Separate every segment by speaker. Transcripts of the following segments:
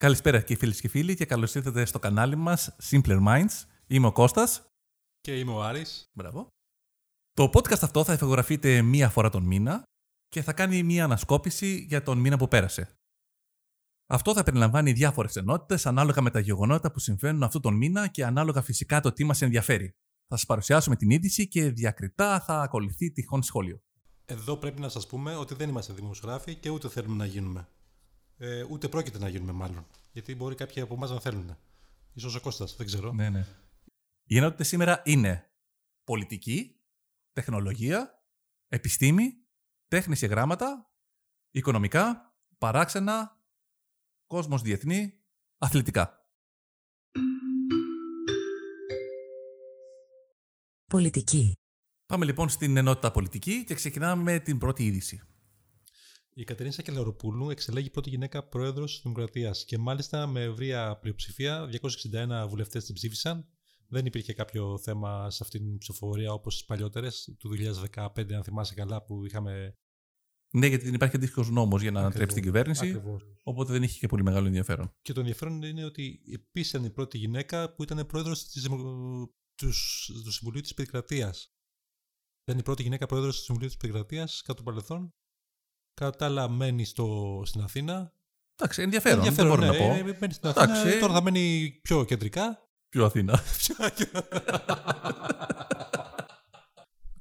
Speaker 1: Καλησπέρα και φίλες και φίλοι και καλώς ήρθατε στο κανάλι μας Simpler Minds. Είμαι ο Κώστας.
Speaker 2: Και είμαι ο Άρης.
Speaker 1: Μπράβο. Το podcast αυτό θα εφηγογραφείται μία φορά τον μήνα και θα κάνει μία ανασκόπηση για τον μήνα που πέρασε. Αυτό θα περιλαμβάνει διάφορες ενότητες ανάλογα με τα γεγονότα που συμβαίνουν αυτόν τον μήνα και ανάλογα φυσικά το τι μας ενδιαφέρει. Θα σας παρουσιάσουμε την είδηση και διακριτά θα ακολουθεί τυχόν σχόλιο.
Speaker 2: Εδώ πρέπει να σας πούμε ότι δεν είμαστε δημοσιογράφοι και ούτε θέλουμε να γίνουμε. Ε, ούτε πρόκειται να γίνουμε μάλλον. Γιατί μπορεί κάποιοι από εμάς να θέλουν. Ίσως ο Κώστας, δεν ξέρω.
Speaker 1: Ναι, ναι. Οι ενότητε σήμερα είναι πολιτική, τεχνολογία, επιστήμη, τέχνης και γράμματα, οικονομικά, παράξενα, κόσμος διεθνή, αθλητικά.
Speaker 3: Πολιτική.
Speaker 1: Πάμε λοιπόν στην ενότητα πολιτική και ξεκινάμε με την πρώτη είδηση.
Speaker 2: Η Κατερίνα Σακελαροπούλου εξελέγει πρώτη γυναίκα πρόεδρος της Δημοκρατίας και μάλιστα με ευρεία πλειοψηφία, 261 βουλευτές την ψήφισαν. Δεν υπήρχε κάποιο θέμα σε αυτήν την ψηφοφορία όπως τις παλιότερες του 2015, αν θυμάσαι καλά, που είχαμε.
Speaker 1: Ναι, γιατί δεν υπάρχει αντίστοιχος νόμος για να
Speaker 2: Ακριβώς,
Speaker 1: ανατρέψει την κυβέρνηση.
Speaker 2: ακριβώς.
Speaker 1: Οπότε δεν είχε και πολύ μεγάλο ενδιαφέρον.
Speaker 2: Και το ενδιαφέρον είναι ότι επίση ήταν η πρώτη γυναίκα που ήταν πρόεδρος του Συμβουλίου της Επικρατείας. Ήταν η πρώτη γυναίκα πρόεδρος του Συμβουλίου της Επικρατείας κατά το παρελθόν. Κατά τα άλλα, μένει στο, στην Αθήνα.
Speaker 1: Εντάξει, ενδιαφέρον. δεν μπορώ
Speaker 2: ναι,
Speaker 1: να πω.
Speaker 2: ε, Μένει στην Αθήνα.
Speaker 1: Εντάξει.
Speaker 2: Τώρα θα μένει πιο κεντρικά.
Speaker 1: Πιο Αθήνα.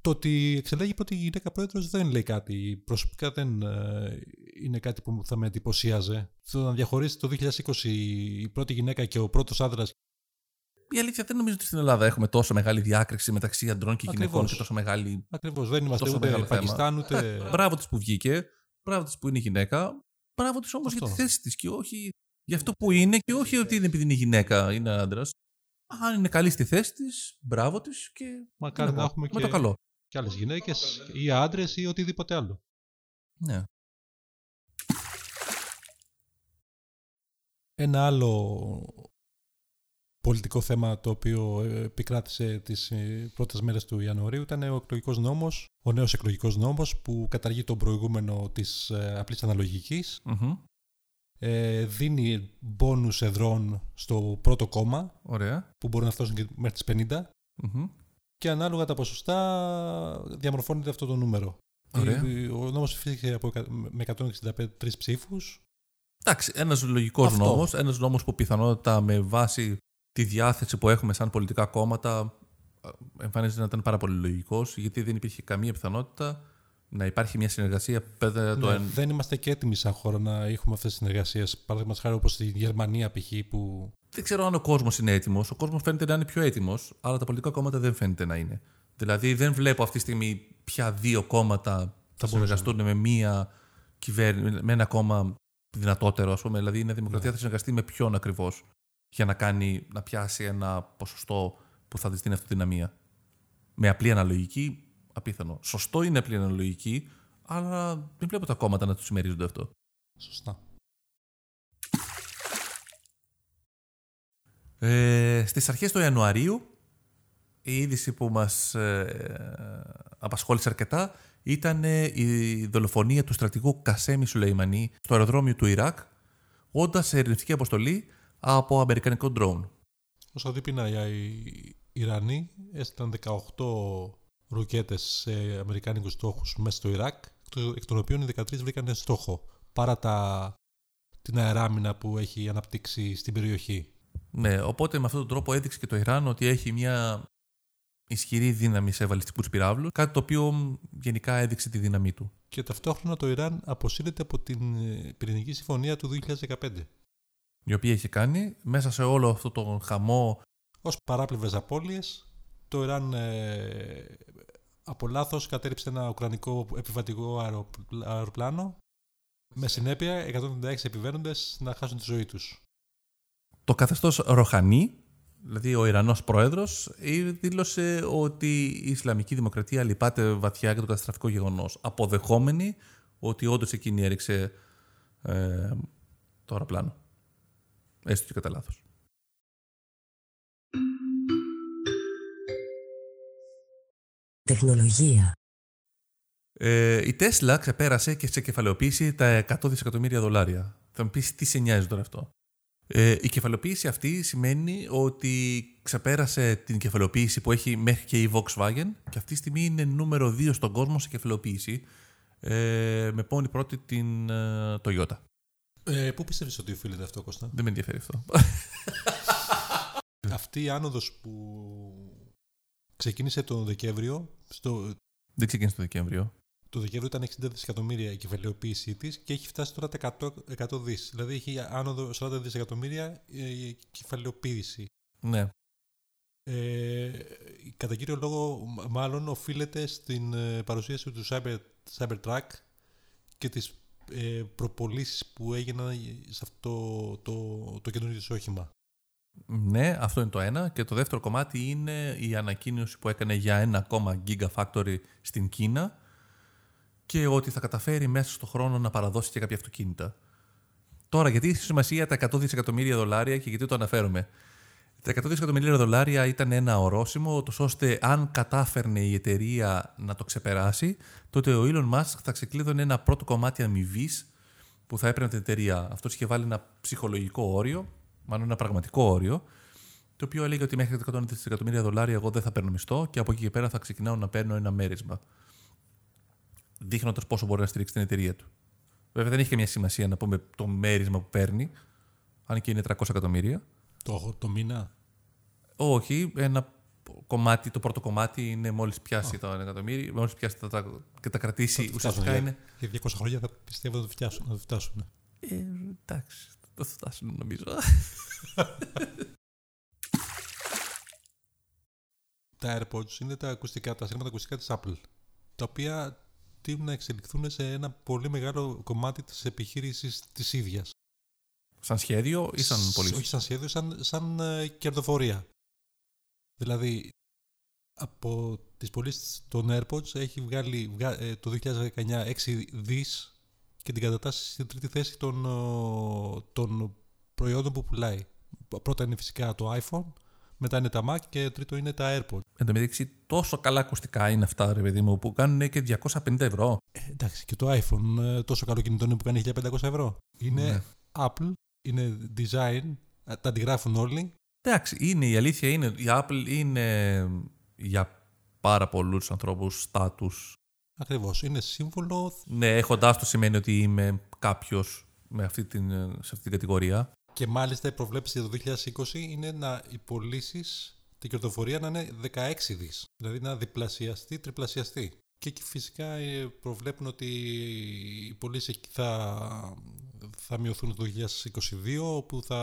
Speaker 2: το ότι εξελέγει η πρώτη γυναίκα πρόεδρος δεν λέει κάτι. Προσωπικά δεν ε, είναι κάτι που θα με εντυπωσίαζε. Το να διαχωρίσει το 2020 η πρώτη γυναίκα και ο πρώτος άνδρα.
Speaker 1: Η αλήθεια δεν νομίζω ότι στην Ελλάδα έχουμε τόσο μεγάλη διάκριση μεταξύ αντρών και γυναικών
Speaker 2: Ακριβώς.
Speaker 1: και τόσο μεγάλη.
Speaker 2: Ακριβώς. Δεν είμαστε
Speaker 1: Τόσο
Speaker 2: ούτε
Speaker 1: μεγάλο θέμα.
Speaker 2: Πακιστάν ούτε.
Speaker 1: Μπράβο της που βγήκε, μπράβο της που είναι γυναίκα, μπράβο της όμως για
Speaker 2: Αυτό.
Speaker 1: τη θέση της και όχι για αυτό που είναι και όχι ότι είναι επειδή είναι γυναίκα, είναι άντρας. Αν είναι καλή στη θέση της, μπράβο της και.
Speaker 2: Μακάρι
Speaker 1: τι
Speaker 2: να
Speaker 1: πω,
Speaker 2: έχουμε
Speaker 1: Με
Speaker 2: και,
Speaker 1: το καλό.
Speaker 2: και άλλες γυναίκες ή άντρες ή οτιδήποτε άλλο.
Speaker 1: Ναι.
Speaker 2: Ένα άλλο πολιτικό θέμα το οποίο ε, επικράτησε τις ε, πρώτες μέρες του Ιανουαρίου ήταν ο εκλογικός νόμος, ο νέος εκλογικός νόμος που καταργεί τον προηγούμενο της ε, απλής αναλογικής,
Speaker 1: Μμμ.
Speaker 2: ε, δίνει μπόνους εδρών στο πρώτο κόμμα
Speaker 1: Ωραία.
Speaker 2: που μπορούν να φτάσουν και μέχρι τις 50
Speaker 1: Μμμ.
Speaker 2: και ανάλογα τα ποσοστά διαμορφώνεται αυτό το νούμερο.
Speaker 1: Ωραία.
Speaker 2: Η- Ο νόμος ψήφισε από, εκα- με 165 ψήφους
Speaker 1: Εντάξει, ένας λογικός
Speaker 2: Αυτό.
Speaker 1: νόμος. Ένας νόμος που πιθανότατα με βάση τη διάθεση που έχουμε σαν πολιτικά κόμματα ε, εμφανίζεται να ήταν πάρα πολύ λογικός, γιατί δεν υπήρχε καμία πιθανότητα να υπάρχει μια συνεργασία πέρα το
Speaker 2: Ναι,
Speaker 1: εν...
Speaker 2: Δεν είμαστε και έτοιμοι σαν χώρα να έχουμε αυτές τις συνεργασίες. Παραδείγματος χάρη όπως στη Γερμανία π.χ. που.
Speaker 1: Δεν ξέρω αν ο κόσμος είναι έτοιμος. Ο κόσμος φαίνεται να είναι πιο έτοιμος, αλλά τα πολιτικά κόμματα δεν φαίνεται να είναι. Δηλαδή, δεν βλέπω αυτή τη στιγμή πια δύο κόμματα θα συνεργαστούν με μία κυβέρνηση, με ένα κόμμα δυνατότερο, ας πούμε. Δηλαδή, η Νέα Δημοκρατία θα συνεργαστεί με ποιον ακριβώς; Για να, κάνει, να πιάσει ένα ποσοστό που θα της δίνει αυτοδυναμία. Με απλή αναλογική, απίθανο. Σωστό είναι απλή αναλογική, αλλά δεν βλέπω τα κόμματα να τους συμμερίζονται αυτό.
Speaker 2: Σωστά.
Speaker 1: Ε, στις αρχές του Ιανουαρίου η είδηση που μας ε, απασχόλησε αρκετά ήταν ε, η δολοφονία του στρατηγού Κασέμι Σουλεϊμανί στο αεροδρόμιο του Ιράκ όντας σε ειρηνευτική αποστολή από αμερικανικό ντρόουν.
Speaker 2: Όσο δίπλα οι Ιρανοί έστειλαν 18 ρουκέτες σε αμερικάνικους στόχους μέσα στο Ιράκ, εκ των οποίων οι 13 βρήκαν στόχο, παρά τα, την αεράμινα που έχει αναπτύξει στην περιοχή.
Speaker 1: Ναι, οπότε με αυτόν τον τρόπο έδειξε και το Ιράν ότι έχει μια ισχυρή δύναμη σε βαλιστικούς πυράβλους, κάτι το οποίο γενικά έδειξε τη δύναμή του.
Speaker 2: Και ταυτόχρονα το Ιράν αποσύρεται από την ε, πυρηνική συμφωνία του 2015.
Speaker 1: Η οποία είχε κάνει μέσα σε όλο αυτό τον χαμό
Speaker 2: Ως παράπλευρες απώλειες, το Ιράν ε, από λάθος κατέριψε ένα ουκρανικό επιβατικό αεροπλ- αεροπλάνο με συνέπεια 196 επιβαίνοντες να χάσουν τη ζωή τους.
Speaker 1: Το καθεστώς Ροχανί, δηλαδή ο Ιρανός πρόεδρος, ε, δήλωσε ότι η Ισλαμική Δημοκρατία λυπάται βαθιά για το καταστραφικό γεγονός, αποδεχόμενη ότι όντως εκείνη έριξε ε, το αεροπλάνο. Έστω και κατά λάθος.
Speaker 3: Τεχνολογία.
Speaker 1: Ε, η Τέσλα ξεπέρασε και σε κεφαλαιοποίηση τα 100 δισεκατομμύρια δολάρια. Θα μου πεις τι σε νοιάζει τώρα αυτό. Ε, η κεφαλοποίηση αυτή σημαίνει ότι ξεπέρασε την κεφαλοποίηση που έχει μέχρι και η Volkswagen και αυτή τη στιγμή είναι νούμερο 2 στον κόσμο σε κεφαλοποίηση ε, με πόνη πρώτη την ε, Toyota.
Speaker 2: Ε, πού πιστεύεις ότι οφείλεται αυτό, Κώστα;
Speaker 1: Δεν με ενδιαφέρει αυτό.
Speaker 2: Αυτή η άνοδος που ξεκίνησε τον Δεκέμβριο, στο,
Speaker 1: Δεν ξεκίνησε το Δεκέμβριο.
Speaker 2: το Δεκέμβριο ήταν 60 δισεκατομμύρια η κεφαλαιοποίησή της και έχει φτάσει τώρα τα 100, 100 δις. Δηλαδή έχει άνοδο 40 δισεκατομμύρια ε, η κεφαλαιοποίηση.
Speaker 1: Ναι.
Speaker 2: Ε, κατά κύριο λόγο, μ- μάλλον οφείλεται στην ε, παρουσίαση του Cyber, Cybertruck και τις ε, προπολίσεις που έγιναν σε αυτό το, το, το καινούργιο της όχημα;
Speaker 1: Ναι, αυτό είναι το ένα. Και το δεύτερο κομμάτι είναι η ανακοίνωση που έκανε για ένα ακόμα Gigafactory στην Κίνα και ότι θα καταφέρει μέσα στον χρόνο να παραδώσει και κάποια αυτοκίνητα. Τώρα, γιατί έχει σημασία τα 100 δισεκατομμύρια δολάρια και γιατί το αναφέρομαι. Τα 100 δισεκατομμύρια δολάρια ήταν ένα ορόσημο, ούτως ώστε αν κατάφερνε η εταιρεία να το ξεπεράσει, τότε ο Elon Musk θα ξεκλείδωνε ένα πρώτο κομμάτι αμοιβής που θα έπαιρνε την εταιρεία. Αυτός είχε βάλει ένα ψυχολογικό όριο, μάλλον ένα πραγματικό όριο, το οποίο έλεγε ότι μέχρι τα 100 δισεκατομμύρια δολάρια εγώ δεν θα παίρνω μισθό και από εκεί και πέρα θα ξεκινάω να παίρνω ένα μέρισμα. Δείχνοντας πόσο μπορεί να στηρίξει την εταιρεία του. Βέβαια δεν έχει καμία σημασία να πούμε το μέρισμα που παίρνει, αν και είναι 300 εκατομμύρια.
Speaker 2: Το, το μήνα;
Speaker 1: Όχι, ένα κομμάτι, το πρώτο κομμάτι είναι μόλις πιάσει το 1 εκατομμύριο, μόλις πιάσει τα, τα, και τα κρατήσει.
Speaker 2: Θα το
Speaker 1: Ουσιαστικά
Speaker 2: φτάσουν,
Speaker 1: είναι.
Speaker 2: Για 200 χρόνια θα πιστεύω να το φτάσουν. Να το φτάσουν.
Speaker 1: Ε, εντάξει, δεν θα φτάσουν νομίζω.
Speaker 2: Τα AirPods είναι τα ακουστικά, τα σύρματα ακουστικά της Apple, τα οποία τείνουν να εξελιχθούν σε ένα πολύ μεγάλο κομμάτι της επιχείρησης της ίδιας.
Speaker 1: Σαν σχέδιο ή σαν
Speaker 2: Σ-
Speaker 1: πολύ.
Speaker 2: Όχι σαν σχέδιο, σαν, σαν ε, κερδοφορία. Δηλαδή, από τις πωλήσεις των AirPods έχει βγάλει βγα- ε, το 2019 6 δις και την κατατάσσει στην τρίτη θέση των, ε, των προϊόντων που πουλάει. Πρώτα είναι φυσικά το iPhone, μετά είναι τα Mac και τρίτο είναι τα AirPods.
Speaker 1: Εν τω μεταξύ, τόσο καλά ακουστικά είναι αυτά, ρε παιδί μου, που κάνουν και 250 ευρώ.
Speaker 2: Ε, εντάξει, και το iPhone ε, τόσο καλό κινητό είναι που κάνει 1500 ευρώ. Είναι
Speaker 1: Ναι.
Speaker 2: Apple, είναι design, ε, τα αντιγράφουν όλοι.
Speaker 1: Εντάξει, είναι, η αλήθεια είναι, η Apple είναι για πάρα πολλούς ανθρώπους στάτους.
Speaker 2: Ακριβώς, είναι σύμβολο
Speaker 1: Ναι, έχοντάς το σημαίνει ότι είμαι κάποιος με αυτή την, σε αυτή την κατηγορία.
Speaker 2: Και μάλιστα η προβλέψη για το 2020 είναι να οι πωλήσεις, την κερδοφορία να είναι 16 δις. Δηλαδή να διπλασιαστεί, τριπλασιαστεί. Και εκεί φυσικά ε, προβλέπουν ότι οι πωλήσει εκεί θα, θα μειωθούν το 2022, όπου θα,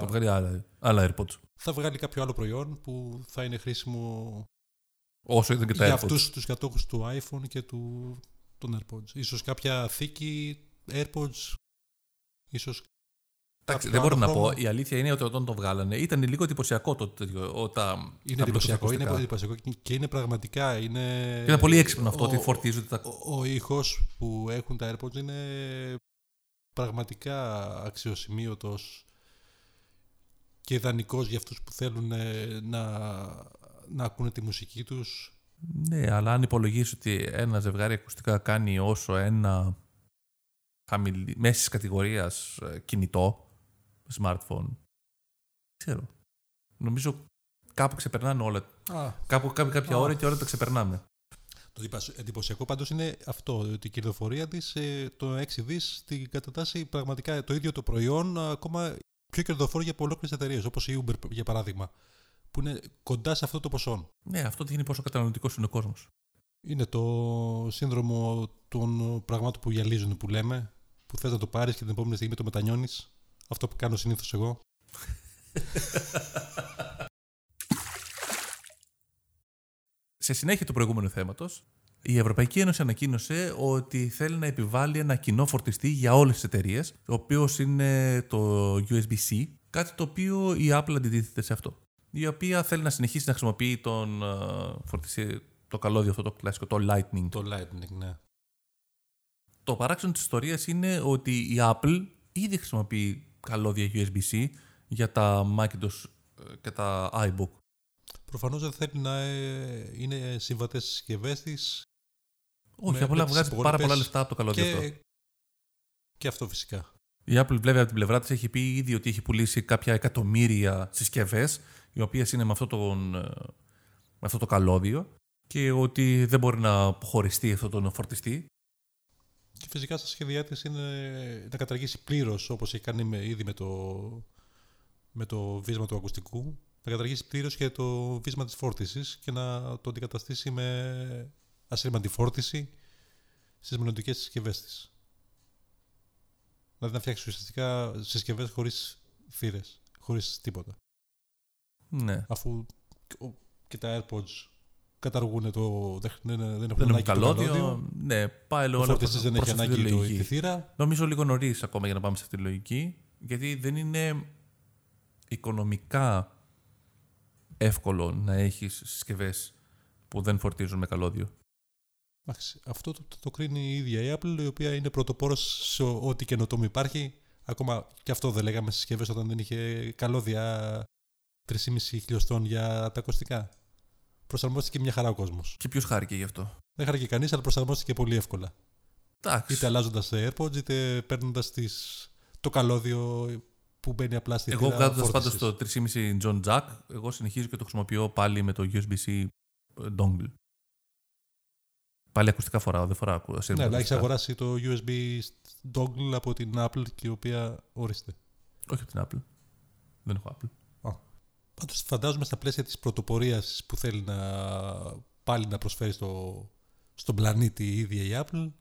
Speaker 1: Θα βγάλει άλλα, άλλα AirPods.
Speaker 2: θα βγάλει κάποιο άλλο προϊόν που θα είναι χρήσιμο
Speaker 1: Όσο ήταν και τα
Speaker 2: για
Speaker 1: AirPods.
Speaker 2: αυτούς τους κατόχους του iPhone και του, των AirPods. Ίσως κάποια θήκη AirPods, ίσως
Speaker 1: Εντάξει,
Speaker 2: κάποιο
Speaker 1: δεν μπορώ
Speaker 2: άλλο
Speaker 1: να
Speaker 2: χρώμα.
Speaker 1: πω. Η αλήθεια είναι ότι όταν το βγάλανε ήταν λίγο εντυπωσιακό το τέτοιο. Όταν
Speaker 2: Είναι
Speaker 1: τα
Speaker 2: εντυπωσιακό,
Speaker 1: Bluetooth
Speaker 2: είναι
Speaker 1: ακουστικά.
Speaker 2: εντυπωσιακό και- και είναι πραγματικά. Είναι,
Speaker 1: Ήταν πολύ έξυπνο αυτό
Speaker 2: ο-
Speaker 1: ότι φορτίζονται τα.
Speaker 2: Ο, ο ήχος που έχουν τα AirPods είναι πραγματικά αξιοσημείωτος και ιδανικός για αυτούς που θέλουν ε, να, να ακούνε τη μουσική τους.
Speaker 1: Ναι, αλλά αν υπολογίσεις ότι ένα ζευγάρι ακουστικά κάνει όσο ένα χαμηλή, μέσης κατηγορίας ε, κινητό, smartphone, δεν ξέρω. Νομίζω κάπου ξεπερνάνε όλα.
Speaker 2: Α,
Speaker 1: Κάπου, κάπου κάποια
Speaker 2: Α.
Speaker 1: ώρα και όλα τα ξεπερνάμε.
Speaker 2: Το εντυπωσ- εντυπωσιακό πάντως είναι αυτό, ότι η κερδοφορία της ε, το 6 δις την κατατάσσει πραγματικά το ίδιο το προϊόν ακόμα πιο κερδοφόρο για ολόκληρες εταιρείες όπως η Uber για παράδειγμα που είναι κοντά σε αυτό το ποσό.
Speaker 1: Ναι, αυτό δείχνει πόσο καταναλωτικός είναι ο κόσμος.
Speaker 2: Είναι το σύνδρομο των πραγμάτων που γυαλίζουν που λέμε, που θες να το πάρεις και την επόμενη στιγμή το μετανιώνεις. Αυτό που κάνω συνήθως εγώ.
Speaker 1: Σε συνέχεια του προηγούμενου θέματος, η Ευρωπαϊκή Ένωση ανακοίνωσε ότι θέλει να επιβάλλει ένα κοινό φορτιστή για όλες τις εταιρείες, ο οποίος είναι το USB-C, κάτι το οποίο η Apple αντιτίθεται σε αυτό. Η οποία θέλει να συνεχίσει να χρησιμοποιεί τον ε, φορτιστή, το καλώδιο αυτό το κλασικό, το Lightning.
Speaker 2: Το Lightning, ναι.
Speaker 1: Το παράξενο της ιστορίας είναι ότι η Apple ήδη χρησιμοποιεί καλώδια USB-C για τα Macintosh ε, και τα iBook.
Speaker 2: Προφανώς δεν θέλει να ε, είναι συμβατές στις συσκευές της
Speaker 1: Όχι,
Speaker 2: Με-
Speaker 1: απλά
Speaker 2: με τις
Speaker 1: βγάζει πάρα
Speaker 2: υπόλοιπες
Speaker 1: πολλά λεφτά από το καλώδιο αυτό.
Speaker 2: και, και αυτό φυσικά.
Speaker 1: Η Apple βέβαια από την πλευρά της έχει πει ήδη ότι έχει πουλήσει κάποια εκατομμύρια συσκευές, οι οποίες είναι με αυτό, τον, με αυτό το καλώδιο και ότι δεν μπορεί να αποχωριστεί αυτό τον φορτιστή.
Speaker 2: Και φυσικά στα σχέδιά της είναι να καταργήσει πλήρως όπως έχει κάνει ήδη με το, με το βίσμα του ακουστικού, να καταργήσει πλήρως και το βίσμα της φόρτισης και να το αντικαταστήσει με ασύρματη φόρτιση στις μελλοντικές συσκευές της. Δηλαδή να φτιάξει ουσιαστικά συσκευές χωρίς θύρες, χωρίς τίποτα.
Speaker 1: Ναι.
Speaker 2: Αφού και τα AirPods καταργούν το. Δεν, δεν, δεν έχουν
Speaker 1: ανάγκη καλώδιο. καλώδιο. Ναι, πάει
Speaker 2: λόγω. Ο δεν έχει ανάγκη το, τη θύρα.
Speaker 1: Νομίζω λίγο νωρίς ακόμα για να πάμε σε αυτή τη λογική. Γιατί δεν είναι οικονομικά εύκολο να έχεις συσκευές που δεν φορτίζουν με καλώδιο.
Speaker 2: Αυτό το, το, το, κρίνει η ίδια η Apple, η οποία είναι πρωτοπόρος σε ό,τι καινοτόμο υπάρχει. Ακόμα και αυτό δεν λέγαμε στις συσκευές όταν δεν είχε καλώδια 3,5 χιλιοστών για τα ακουστικά. Προσαρμόστηκε μια χαρά ο κόσμος.
Speaker 1: Και ποιος χάρηκε γι' αυτό;
Speaker 2: Δεν χάρηκε κανείς, αλλά προσαρμόστηκε πολύ εύκολα.
Speaker 1: Εντάξει.
Speaker 2: Είτε αλλάζοντας AirPods, είτε παίρνοντας το καλώδιο που μπαίνει απλά στη
Speaker 1: Εγώ βγάζοντας πάντω το 3,5 John Jack, εγώ συνεχίζω και το χρησιμοποιώ πάλι με το USB-C dongle. Πάλι ακουστικά φοράω, δεν φοράω ακουστικά.
Speaker 2: Ναι, αλλά έχεις αγοράσει το USB dongle από την Apple και η οποία ορίστε.
Speaker 1: Όχι από την Apple. Δεν έχω Apple.
Speaker 2: Πάντως φαντάζομαι στα πλαίσια της πρωτοπορίας που θέλει να πάλι να προσφέρει στο, στον πλανήτη η ίδια η Apple,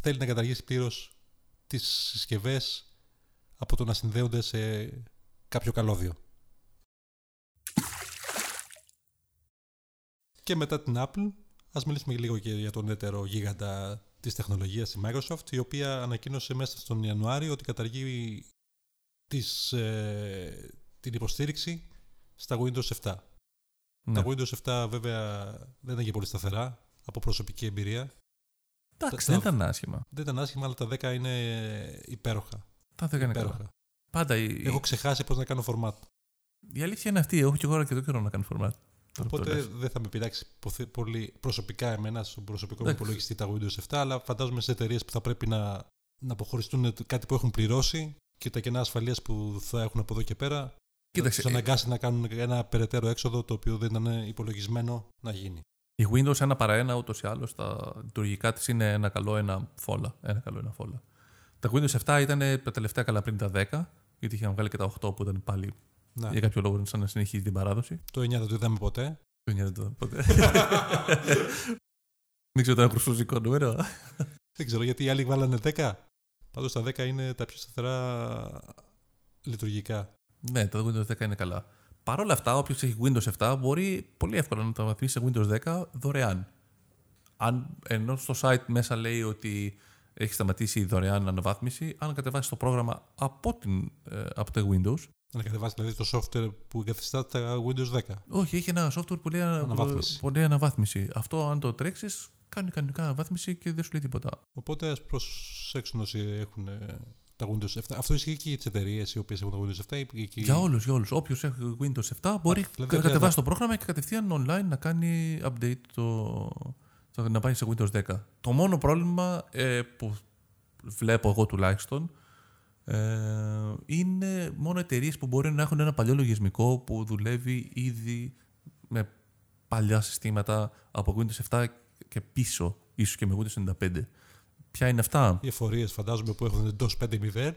Speaker 2: θέλει να καταργήσει πλήρως τις συσκευές από το να συνδέονται σε κάποιο καλώδιο. Και μετά την Apple, ας μιλήσουμε λίγο και για τον έτερο γίγαντα της τεχνολογίας η Microsoft, η οποία ανακοίνωσε μέσα στον Ιανουάριο ότι καταργεί τις, ε, την υποστήριξη στα Windows 7. Ναι. Τα Windows 7 βέβαια δεν ήταν και πολύ σταθερά από προσωπική εμπειρία.
Speaker 1: Εντάξει, δεν ήταν άσχημα.
Speaker 2: Δεν ήταν άσχημα, αλλά τα 10 είναι υπέροχα.
Speaker 1: Τα 10 είναι υπέροχα. Καλά. Πάντα η...
Speaker 2: Έχω ξεχάσει πώς να κάνω format.
Speaker 1: Η αλήθεια είναι αυτή. Έχω και εγώ και το καιρό να κάνω format.
Speaker 2: Οπότε δεν θα με πειράξει πολύ προσωπικά εμένα στον προσωπικό μου υπολογιστή τα Windows 7, αλλά φαντάζομαι σε εταιρείες που θα πρέπει να, να αποχωριστούν κάτι που έχουν πληρώσει και τα κενά ασφαλείας που θα έχουν από εδώ και πέρα. Κοίταξε. Θα του αναγκάσει να κάνουν ένα περαιτέρω έξοδο το οποίο δεν ήταν υπολογισμένο να γίνει.
Speaker 1: Η Windows ένα παρά ένα ούτως ή άλλως τα λειτουργικά της είναι ένα καλό, ένα φόλα. Ένα καλό, ένα φόλα. Τα Windows 7 ήταν τα τελευταία καλά πριν τα 10, γιατί είχαν βγάλει και τα 8 που ήταν πάλι ναι. για κάποιο λόγο σαν να συνεχίζει την παράδοση.
Speaker 2: Το 9 δεν το είδαμε ποτέ.
Speaker 1: Το 9 δεν το είδαμε ποτέ. δεν ξέρω το χρυσούζικο νούμερο.
Speaker 2: δεν ξέρω γιατί οι άλλοι βάλανε 10. Πάντως τα 10 είναι τα πιο σταθερά λειτουργικά.
Speaker 1: Ναι, το Windows 10 είναι καλά. Παρ' όλα αυτά, όποιος έχει Windows 7 μπορεί πολύ εύκολα να το βαθμίσει σε Windows 10 δωρεάν. Αν ενώ στο site μέσα λέει ότι έχει σταματήσει η δωρεάν αναβάθμιση, αν κατεβάσει το πρόγραμμα από, την, ε, από το Windows.
Speaker 2: Αν κατεβάσει δηλαδή το software που εγκαθιστά τα Windows 10.
Speaker 1: Όχι, έχει ένα software που λέει αναβάθμιση. Που λέει αναβάθμιση. Αυτό, αν το τρέξεις, κάνει κανονικά αναβάθμιση και δεν σου λέει τίποτα.
Speaker 2: Οπότε ας προσέξουν όσοι έχουν τα Windows 7. Αυτό ισχύει και για τις εταιρείες οι οποίες έχουν τα Windows 7. Και...
Speaker 1: Για όλους, για όλους. Όποιος έχει Windows 7 μπορεί δηλαδή, να κατεβάσει το πρόγραμμα και κατευθείαν online να κάνει update το, να πάει σε Windows 10. Το μόνο πρόβλημα ε, που βλέπω εγώ τουλάχιστον ε, είναι μόνο εταιρείες που μπορεί να έχουν ένα παλιό λογισμικό που δουλεύει ήδη με παλιά συστήματα από Windows 7 και πίσω, ίσως και με Windows 95. Ποια είναι αυτά;
Speaker 2: Οι εφορίες φαντάζομαι που έχουν εντός 5.0.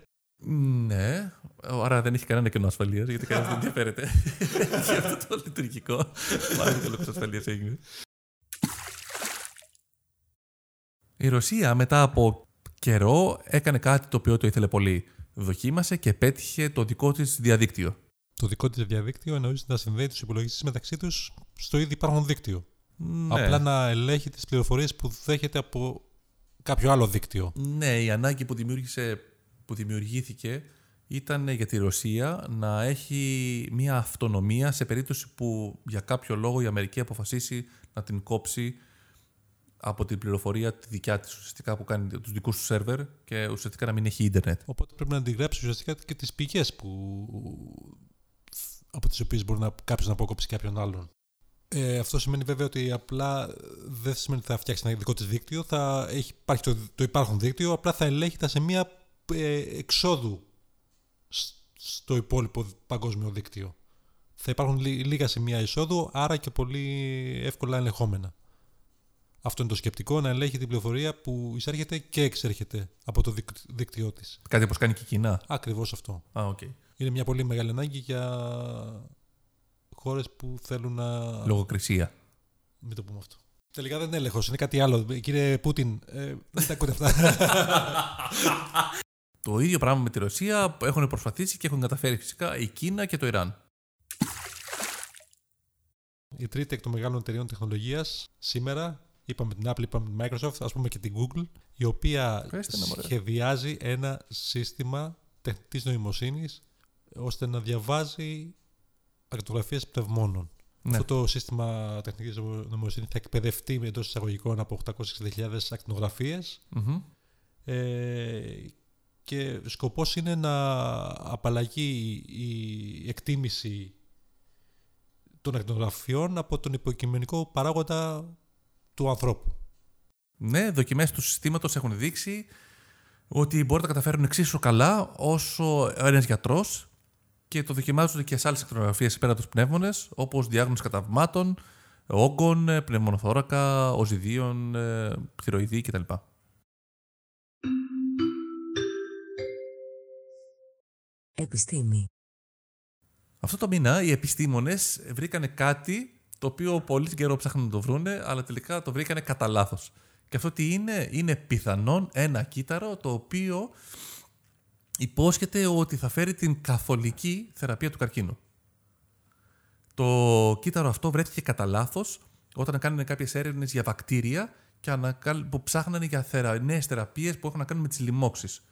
Speaker 1: Ναι, άρα δεν έχει κανένα κενό ασφαλείας γιατί κανένας δεν ενδιαφέρεται για αυτό το λειτουργικό. Μάλλον και λόγος ασφαλείας έγινε. Η Ρωσία μετά από καιρό έκανε κάτι το οποίο το ήθελε πολύ. Δοκίμασε και πέτυχε το δικό της διαδίκτυο.
Speaker 2: Το δικό της διαδίκτυο εννοεί να συνδέει τους υπολογιστές μεταξύ τους στο ήδη υπάρχον δίκτυο. Ναι. Απλά να ελέγχει τις πληροφορίες που δέχεται από κάποιο άλλο δίκτυο.
Speaker 1: Ναι, η ανάγκη που, δημιούργησε, που δημιουργήθηκε ήταν για τη Ρωσία να έχει μια αυτονομία σε περίπτωση που για κάποιο λόγο η Αμερική αποφασίσει να την κόψει από την πληροφορία τη δικιά της ουσιαστικά που κάνει τους δικούς του σερβερ και ουσιαστικά να μην έχει ίντερνετ.
Speaker 2: Οπότε πρέπει να αντιγράψει ουσιαστικά και τις πηγές που... από τις οποίες μπορεί να... κάποιος να αποκόψει κάποιον άλλον. Ε, αυτό σημαίνει βέβαια ότι απλά δεν σημαίνει ότι θα φτιάξει ένα δικό της δίκτυο, θα έχει, υπάρχει το, το υπάρχον δίκτυο, απλά θα ελέγχει τα σημεία ε, εξόδου στο υπόλοιπο παγκόσμιο δίκτυο. Θα υπάρχουν λίγα σημεία εισόδου, άρα και πολύ εύκολα ελεγχόμενα. Αυτό είναι το σκεπτικό, να ελέγχει την πληροφορία που εισέρχεται και εξέρχεται από το δίκτυό της.
Speaker 1: Κάτι όπως κάνει και η Κίνα.
Speaker 2: Ακριβώς αυτό.
Speaker 1: Α, okay.
Speaker 2: Είναι μια πολύ μεγάλη ανάγκη για χώρες που θέλουν να.
Speaker 1: Λογοκρισία.
Speaker 2: Μην το πούμε αυτό. Τελικά δεν είναι έλεγχος, είναι κάτι άλλο. Κύριε Πούτιν, ε, δεν τα ακούτε αυτά.
Speaker 1: το ίδιο πράγμα με τη Ρωσία έχουν προσπαθήσει και έχουν καταφέρει φυσικά η Κίνα και το Ιράν.
Speaker 2: Η τρίτη εκ των μεγάλων εταιρεών τεχνολογίας σήμερα, είπαμε την Apple, είπαμε την Microsoft, ας πούμε και την Google, η οποία σχεδιάζει ένα σύστημα τεχνητής νοημοσύνης ώστε να διαβάζει ακτογραφίε πνευμόνων. Ναι. Αυτό το σύστημα τεχνητής νοημοσύνης θα εκπαιδευτεί εντός εισαγωγικών από 860.000 ακτινογραφίες. Ε, και σκοπός είναι να απαλλαγεί η εκτίμηση των ακτινογραφιών από τον υποκειμενικό παράγοντα του ανθρώπου.
Speaker 1: Ναι, δοκιμές του συστήματος έχουν δείξει ότι μπορεί να τα καταφέρουν εξίσου καλά όσο ένας γιατρός και το δοκιμάζονται και σε άλλες ακτινογραφίες πέρα από τους πνεύμονες, όπως διάγνωση καταυμάτων, όγκων, πνευμονοθώρακα, οζυδίων, θηροειδή κτλ.
Speaker 3: Επιστήμη.
Speaker 1: Αυτό το μήνα οι επιστήμονες βρήκανε κάτι το οποίο πολύ καιρό ψάχνουν να το βρούνε, αλλά τελικά το βρήκανε κατά λάθος. Και αυτό τι είναι, είναι πιθανόν ένα κύτταρο το οποίο υπόσχεται ότι θα φέρει την καθολική θεραπεία του καρκίνου. Το κύτταρο αυτό βρέθηκε κατά λάθος όταν κάνουν κάποιες έρευνες για βακτήρια και που ψάχνανε για θερα... νέες θεραπείες που έχουν να κάνουν με τις λοιμώξεις.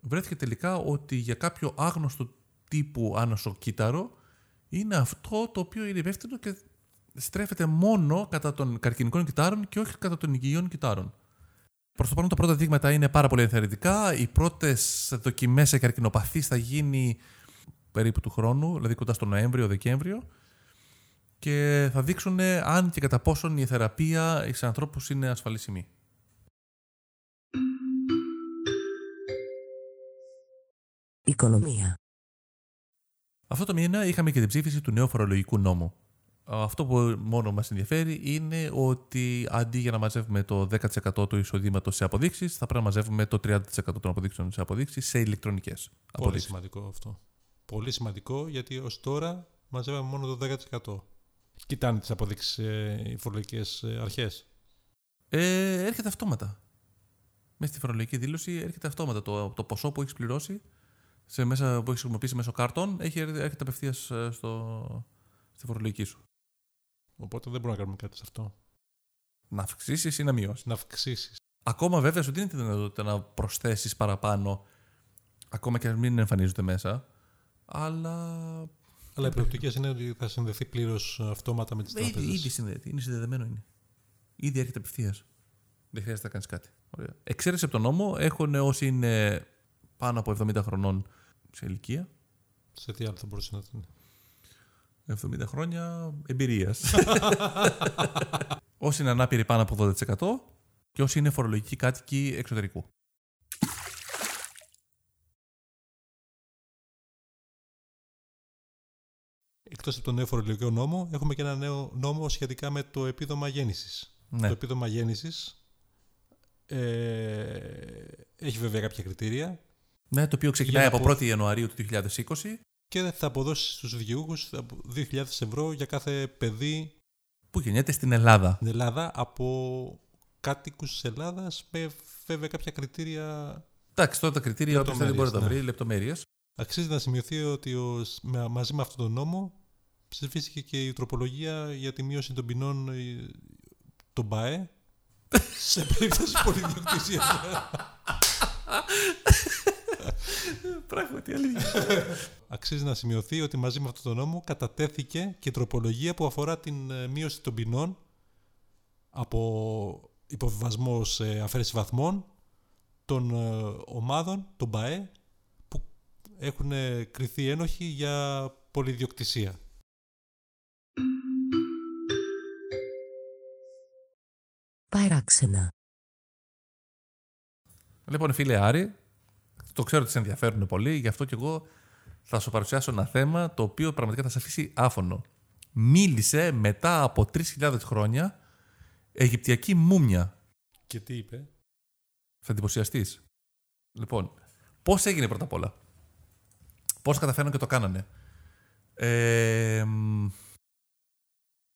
Speaker 1: Βρέθηκε τελικά ότι για κάποιο άγνωστο τύπου άνοσο κύτταρο είναι αυτό το οποίο είναι υπεύθυνο και στρέφεται μόνο κατά των καρκινικών κυτάρων και όχι κατά των υγιών κυτάρων. Προς το παρόν, τα πρώτα δείγματα είναι πάρα πολύ ενθαρρυντικά. Οι πρώτες δοκιμές σε καρκινοπαθείς θα γίνει περίπου του χρόνου, δηλαδή κοντά στο Νοέμβριο-Δεκέμβριο. Και θα δείξουν αν και κατά πόσον η θεραπεία σε ανθρώπους είναι ασφαλίσιμη.
Speaker 3: Οικονομία.
Speaker 1: Αυτό το μήνα είχαμε και την ψήφιση του νέου φορολογικού νόμου. Αυτό που μόνο μας ενδιαφέρει είναι ότι αντί για να μαζεύουμε το 10% του εισοδήματος σε αποδείξεις, θα πρέπει να μαζεύουμε το 30% των αποδείξεων σε αποδείξεις σε ηλεκτρονικές
Speaker 2: Πολύ σημαντικό αυτό. Πολύ σημαντικό γιατί ως τώρα μαζεύαμε μόνο το 10%. Κοιτάνε τις αποδείξεις ε, οι φορολογικές ε, αρχές.
Speaker 1: Ε, έρχεται αυτόματα. Μέσα στη φορολογική δήλωση έρχεται αυτόματα το, το ποσό που έχεις πληρώσει σε μέσα, που έχεις χρησιμοποιήσει μέσω κάρτων έχει, έρχεται απευθείας ε, στη φορολογική σου.
Speaker 2: Οπότε δεν μπορούμε να κάνουμε κάτι σε αυτό.
Speaker 1: Να αυξήσεις ή να μειώσεις;
Speaker 2: Να αυξήσεις.
Speaker 1: Ακόμα βέβαια σου δίνει τη δυνατότητα να προσθέσεις παραπάνω, ακόμα και αν μην εμφανίζονται μέσα. Αλλά.
Speaker 2: Αλλά οι προοπτικές είναι ότι θα συνδεθεί πλήρως αυτόματα με τις τράπεζες.
Speaker 1: Ήδη, ήδη συνδέεται. Είναι συνδεδεμένο είναι. Ήδη έρχεται απευθείας. Δεν χρειάζεται να κάνεις κάτι. Ωραία. Εξαίρεση από τον νόμο έχουν όσοι είναι πάνω από 70 χρονών σε ηλικία.
Speaker 2: Σε τι άλλο θα μπορούσε να είναι.
Speaker 1: 70 χρόνια εμπειρίας. όσοι είναι ανάπηροι πάνω από 12% και όσοι είναι φορολογικοί κάτοικοι εξωτερικού.
Speaker 2: Εκτός από τον νέο φορολογικό νόμο, έχουμε και ένα νέο νόμο σχετικά με το επίδομα γέννησης. Ναι. Το επίδομα γέννησης ε, έχει βέβαια κάποια κριτήρια.
Speaker 1: Ναι, το οποίο ξεκινάει από 1η Ιανουαρίου του 2020
Speaker 2: και θα αποδώσεις στους δικαιούχους 2.000 ευρώ για κάθε παιδί
Speaker 1: που γεννιέται στην Ελλάδα.
Speaker 2: Στην Ελλάδα από κάτοικους της Ελλάδας με βέβαια κάποια κριτήρια.
Speaker 1: Εντάξει, τώρα τα κριτήρια δεν μπορεί να τα ναι. βρει, λεπτομέρειες.
Speaker 2: Αξίζει να σημειωθεί ότι ο, μαζί με αυτόν τον νόμο ψηφίστηκε και η τροπολογία για τη μείωση των ποινών ε, των ΠΑΕ σε περίπτωση πολυδιοκτησία.
Speaker 1: Πράγματι, αλήθεια.
Speaker 2: Αξίζει να σημειωθεί ότι μαζί με αυτό το νόμο κατατέθηκε και τροπολογία που αφορά την ε, μείωση των ποινών από υποβιβασμό σε αφαίρεση βαθμών των ε, ομάδων, των ΠΑΕ, που έχουν κριθεί ένοχοι για πολυδιοκτησία.
Speaker 3: Παράξενα.
Speaker 1: Λοιπόν, φίλε Άρη, Το ξέρω ότι σε ενδιαφέρουν πολύ, γι' αυτό και εγώ θα σου παρουσιάσω ένα θέμα το οποίο πραγματικά θα σε αφήσει άφωνο. Μίλησε μετά από 3.000 χρόνια Αιγυπτιακή μούμια.
Speaker 2: Και τι είπε;
Speaker 1: Θα εντυπωσιαστείς. Λοιπόν, πώς έγινε πρώτα απ' όλα; Πώς καταφέραν και το κάνανε; Ε, μ,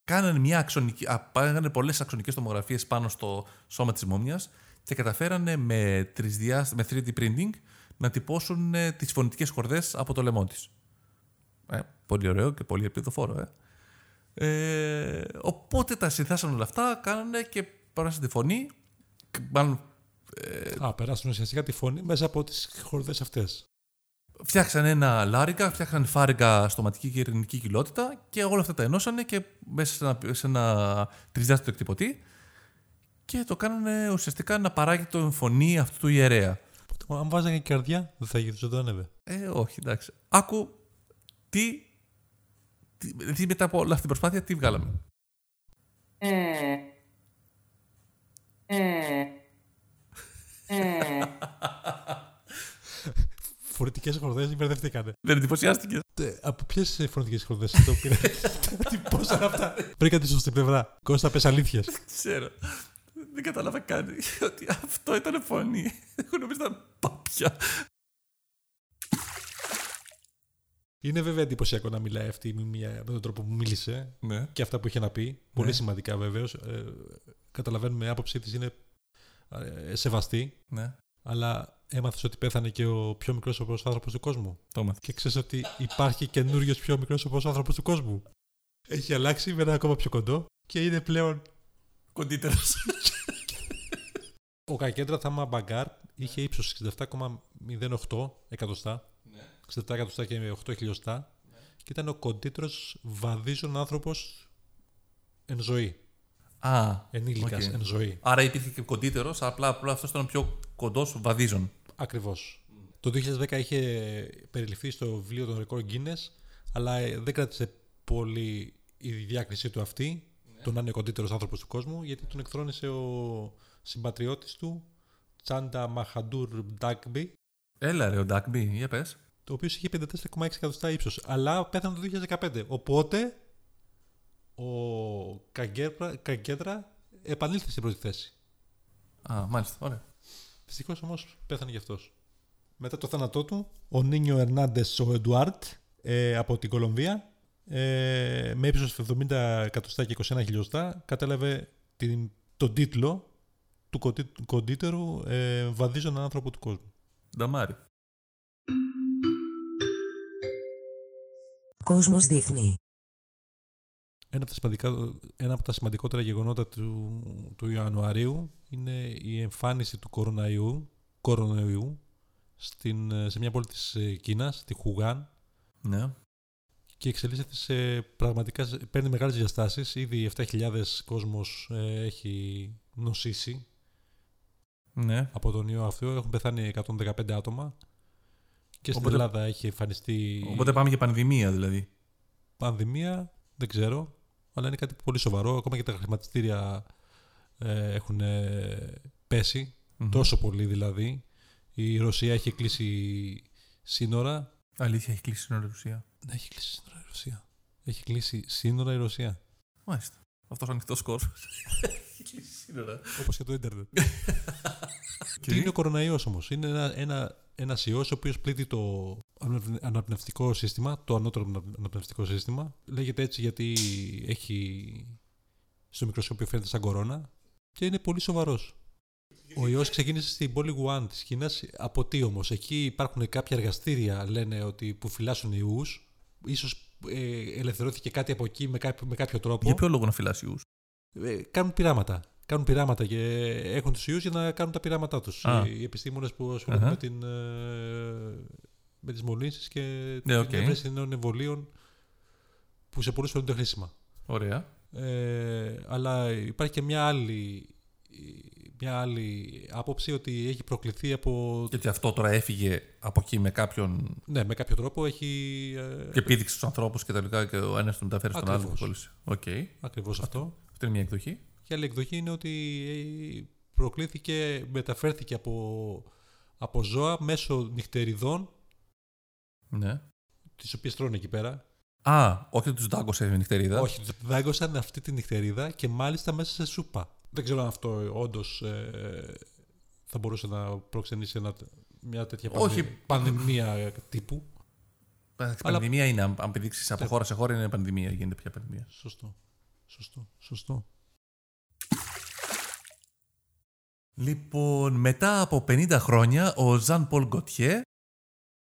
Speaker 1: κάνανε μια αξονική, α, πάγανε πολλές αξονικές τομογραφίες πάνω στο σώμα της μούμιας και καταφέρανε με, τρισδιάσ- με 3D printing να τυπώσουν ε, τις φωνητικές χορδές από το λαιμό της. Ε, πολύ ωραίο και πολύ επιδοφόρο, ε. Ε, οπότε τα συνθάσαν όλα αυτά, κάνανε και παράσαν τη φωνή. και Μάλλον
Speaker 2: Α, περάσουν ουσιαστικά τη φωνή μέσα από τις χορδές αυτές.
Speaker 1: φτιάξαν ένα λάριγκα, φτιάξαν φάριγγα στοματική και ειρηνική κοιλότητα και όλα αυτά τα ενώσανε και μέσα σε ένα, σε ένα τρισδιάστατο εκτυπωτή και το κάνανε ουσιαστικά να παράγει το φωνή αυτού του ιερέα.
Speaker 2: Οπότε, αν βάζανε και καρδιά, δεν θα ζωντανεύε.
Speaker 1: Ε, όχι, εντάξει. Άκου τι, τι, τι μετά από όλη αυτή την προσπάθεια, τι βγάλαμε.
Speaker 2: Φορητικές χορδές μπερδευτήκανε;
Speaker 1: Δεν εντυπωσιάστηκες.
Speaker 2: Ε, Από ποιες φορητικές χορδές το πήρε; Τι πόσα είναι αυτά; Βρήκα τη σωστή πλευρά. Κώστα πες αλήθειες.
Speaker 1: Ξέρω. Δεν κατάλαβα καν ότι αυτό ήταν φωνή. Εγώ νομίζω ήταν πάπια.
Speaker 2: Είναι βέβαια εντυπωσιακό να μιλάει αυτή η μιμία με τον τρόπο που μίλησε
Speaker 1: Ναι.
Speaker 2: και αυτά που είχε να πει. Πολύ σημαντικά βεβαίως. Ε, καταλαβαίνουμε η άποψή της είναι ε, σεβαστή.
Speaker 1: Ναι.
Speaker 2: Αλλά έμαθες ότι πέθανε και ο πιο μικρός άνθρωπο τους κόσμου.
Speaker 1: Το έμαθα.
Speaker 2: Και ξέρεις ότι υπάρχει καινούριος πιο μικρός άνθρωπο τους κόσμου. Έχει αλλάξει με ένα ακόμα πιο κοντό και είναι πλέον.
Speaker 1: Κοντύτερος.
Speaker 2: Ο Κακέντρα Θάμα Μπαγκάρ είχε ύψος 67,08 εκατοστά. 67 εκατοστά και 8 χιλιοστά. Και ήταν ο κοντύτερος βαδίζων άνθρωπος εν ζωή.
Speaker 1: Α,
Speaker 2: Ενήλικας
Speaker 1: οκ.
Speaker 2: εν ζωή.
Speaker 1: Άρα υπήρχε και κοντύτερος, απλά, απλά αυτός ήταν ο πιο κοντός βαδίζων.
Speaker 2: Ακριβώς. Το 2010 είχε περιληφθεί στο βιβλίο των ρεκόρ Guinness, αλλά ε, δεν κράτησε πολύ η διάκρισή του αυτή, το να είναι ο κοντύτερος άνθρωπος του κόσμου, γιατί τον εκθρόνησε ο συμπατριώτης του, Τσάντα Μαχαντούρ Ντάκμπι,
Speaker 1: Έλα ρε, ο Ντάκμπι, για πες.
Speaker 2: το οποίο είχε 54,6 εκατοστά ύψος. Αλλά πέθανε το 2015. Οπότε ο Καγκέντρα, Καγκέντρα επανήλθε στην πρώτη θέση.
Speaker 1: Α, μάλιστα, ωραία.
Speaker 2: Δυστυχώς όμως πέθανε γι' αυτός. Μετά το θάνατό του, ο Νίνιο Ερνάντες ο Εντουάρτ ε, από την Κολομβία, ε, με ύψος 70 εκατοστά και 21 χιλιοστά, κατέλαβε την, τον τίτλο του κοντι- κοντύτερου ε, βαδίζον άνθρωπο του κόσμου.
Speaker 1: Νταμάρι.
Speaker 3: Κόσμος δείχνει.
Speaker 2: Ένα από τα, σημαντικά, ένα από τα σημαντικότερα γεγονότα του, του Ιανουαρίου είναι η εμφάνιση του κοροναϊού, κορονοϊού στην, ε, σε μια πόλη της ε, Κίνας, τη Χουγάν,
Speaker 1: Ναι.
Speaker 2: Και εξελίσσεται σε πραγματικά παίρνει μεγάλες διαστάσεις. Ήδη 7.000 κόσμος ε, έχει νοσήσει
Speaker 1: Ναι.
Speaker 2: από τον ιό αυτό. Έχουν πεθάνει 115 άτομα. Και στην
Speaker 1: Οπότε-
Speaker 2: Ελλάδα έχει εμφανιστεί
Speaker 1: Οπότε πάμε για πανδημία δηλαδή.
Speaker 2: πανδημία, δεν ξέρω, αλλά είναι κάτι πολύ σοβαρό. Ακόμα και τα χρηματιστήρια ε, έχουν ε, πέσει,
Speaker 1: Μμμ.
Speaker 2: τόσο πολύ δηλαδή. Η Ρωσία έχει κλείσει σύνορα.
Speaker 1: Αλήθεια, έχει κλείσει σύνορα η Ρωσία.
Speaker 2: Ναι, έχει κλείσει σύνορα η Ρωσία. Έχει κλείσει σύνορα η Ρωσία.
Speaker 1: Μάλιστα. Αυτός ανοιχτός κόσμο. έχει κλείσει σύνορα.
Speaker 2: Όπως και το ίντερνετ. Τι; είναι ο κοροναϊός όμως. Είναι ένα, ένα, ένας ιός ο οποίος πλήττει το αναπνευ- αναπνευστικό σύστημα, το ανώτερο αναπ- αναπνευστικό σύστημα. Λέγεται έτσι γιατί έχει στο μικροσκόπιο φαίνεται σαν κορώνα και είναι πολύ σοβαρός. Ο ιός ξεκίνησε στην πόλη Γουχάν της Κίνας. Από τι όμως; Εκεί υπάρχουν κάποια εργαστήρια λένε ότι που φυλάσσουν ιούς. Ίσως ε, ελευθερώθηκε κάτι από εκεί με κάποιο, με κάποιο τρόπο.
Speaker 1: Για ποιο λόγο να φυλάσει ιούς;
Speaker 2: Ε, κάνουν πειράματα. Κάνουν πειράματα και έχουν τους ιούς για να κάνουν τα πειράματά τους.
Speaker 1: Α.
Speaker 2: Οι επιστήμονες που ασχολούνται
Speaker 1: Αχα.
Speaker 2: με, την, ε, με τις μολύνσεις και
Speaker 1: Ναι, οκ.
Speaker 2: την εύρεση νέων εμβολίων που σε πολλούς φαίνονται χρήσιμα.
Speaker 1: Ωραία.
Speaker 2: Ε, αλλά υπάρχει και μια άλλη, μια άλλη άποψη ότι έχει προκληθεί από.
Speaker 1: Γιατί αυτό τώρα έφυγε από εκεί με κάποιον
Speaker 2: Ναι, με κάποιο τρόπο έχει. Ε,
Speaker 1: και πήδηξε στους ανθρώπους και τα λοιπά και ο ένας τον μεταφέρει στον άλλο.
Speaker 2: Ακριβώς.
Speaker 1: και κόλλησε. Οκ.
Speaker 2: Ακριβώς αυτό.
Speaker 1: Αυτή είναι μια εκδοχή.
Speaker 2: Και άλλη εκδοχή είναι ότι ε, προκλήθηκε, μεταφέρθηκε από, από ζώα μέσω νυχτεριδών,
Speaker 1: Ναι.
Speaker 2: τις οποίες τρώνε εκεί πέρα.
Speaker 1: Α, όχι ότι τους δάγκωσε η νυχτερίδα.
Speaker 2: Όχι, τους δάγκωσαν αυτή τη νυχτερίδα και μάλιστα μέσα σε σούπα. Δεν ξέρω αν αυτό όντως θα μπορούσε να προξενήσει ένα, μια τέτοια
Speaker 1: Όχι.
Speaker 2: πανδε- πανδημία τύπου.
Speaker 1: Αλλά...
Speaker 2: Αλλά-
Speaker 1: Πανδημία είναι, αν αν πηδήξεις από
Speaker 2: Ναι.
Speaker 1: χώρα σε χώρα, είναι πανδημία. Γίνεται πια πανδημία.
Speaker 2: Σωστό. Σωστό. Σωστό.
Speaker 1: Λοιπόν, μετά από 50 χρόνια, ο Ζαν Πολ Γκοτιέ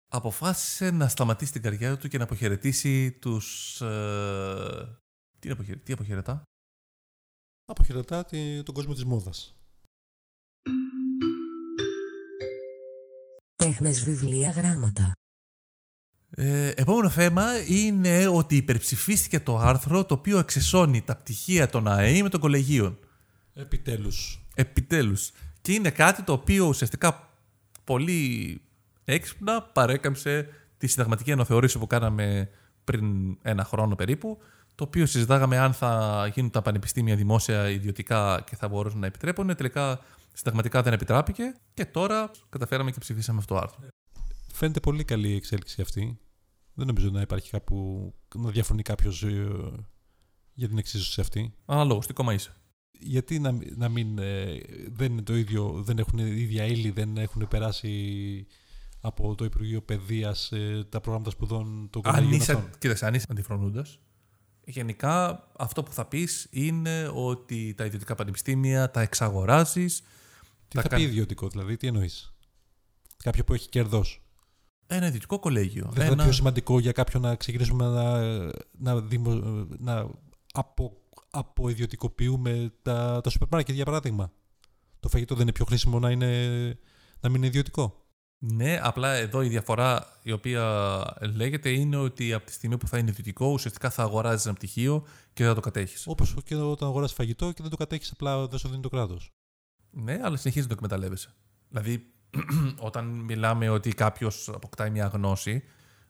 Speaker 1: αποφάσισε να σταματήσει την καριέρα του και να αποχαιρετήσει τους... Ε... Τι, αποχαιρε... τι αποχαιρετά;
Speaker 2: Αποχαιρετά τη- τον κόσμο της μόδας.
Speaker 3: Τέχνες βιβλία γράμματα.
Speaker 1: Ε, επόμενο θέμα είναι ότι υπερψηφίστηκε το άρθρο το οποίο εξεσώνει τα πτυχία των ΑΕΗ με των κολεγίων.
Speaker 2: Επιτέλους.
Speaker 1: Επιτέλους. Και είναι κάτι το οποίο ουσιαστικά πολύ έξυπνα παρέκαμψε τη συνταγματική αναθεώρηση που κάναμε πριν ένα χρόνο περίπου, το οποίο συζητάγαμε αν θα γίνουν τα πανεπιστήμια δημόσια ιδιωτικά και θα μπορούσαν να επιτρέπουν. Τελικά συνταγματικά δεν επιτράπηκε και τώρα καταφέραμε και ψηφίσαμε αυτό το άρθρο.
Speaker 2: Φαίνεται πολύ καλή η εξέλιξη αυτή. Δεν νομίζω να υπάρχει κάπου να διαφωνεί κάποιος για την εξίσωση αυτή.
Speaker 1: Αναλόγως, τι κόμμα είσαι.
Speaker 2: Γιατί να, να μην ε, δεν είναι το ίδιο, δεν έχουν η ίδια ύλη, δεν έχουν περάσει από το Υπουργείο Παιδείας ε, τα προγράμματα σπουδών των
Speaker 1: Αν
Speaker 2: κολεγίων
Speaker 1: είσαι,
Speaker 2: αυτών.
Speaker 1: κοίταξε, αν είσαι αντιφρονούντας, γενικά αυτό που θα πεις είναι ότι τα ιδιωτικά πανεπιστήμια τα εξαγοράζεις,
Speaker 2: Τι
Speaker 1: τα
Speaker 2: θα
Speaker 1: κα-
Speaker 2: πει ιδιωτικό, δηλαδή, τι εννοείς; Κάποιο που έχει κέρδος.
Speaker 1: ένα ιδιωτικό κολέγιο.
Speaker 2: Δεν θα είναι
Speaker 1: ένα...
Speaker 2: πιο σημαντικό για κάποιον να ξεκινήσουμε να, να, δημο- να απο, αποiδιωτικοποιούμε τα, τα σούπερ μάρκετ, για παράδειγμα. Το φαγητό δεν είναι πιο χρήσιμο να, είναι, να μην είναι ιδιωτικό.
Speaker 1: Ναι, απλά εδώ η διαφορά η οποία λέγεται είναι ότι από τη στιγμή που θα είναι ιδιωτικό, ουσιαστικά θα αγοράζεις ένα πτυχίο και δεν θα το κατέχεις.
Speaker 2: Όπως και όταν αγοράσει φαγητό και δεν το κατέχεις, απλά δεν σου δίνει το κράτος.
Speaker 1: Ναι, αλλά συνεχίζεις να το εκμεταλλεύεσαι. Δηλαδή, όταν μιλάμε ότι κάποιος αποκτάει μια γνώση,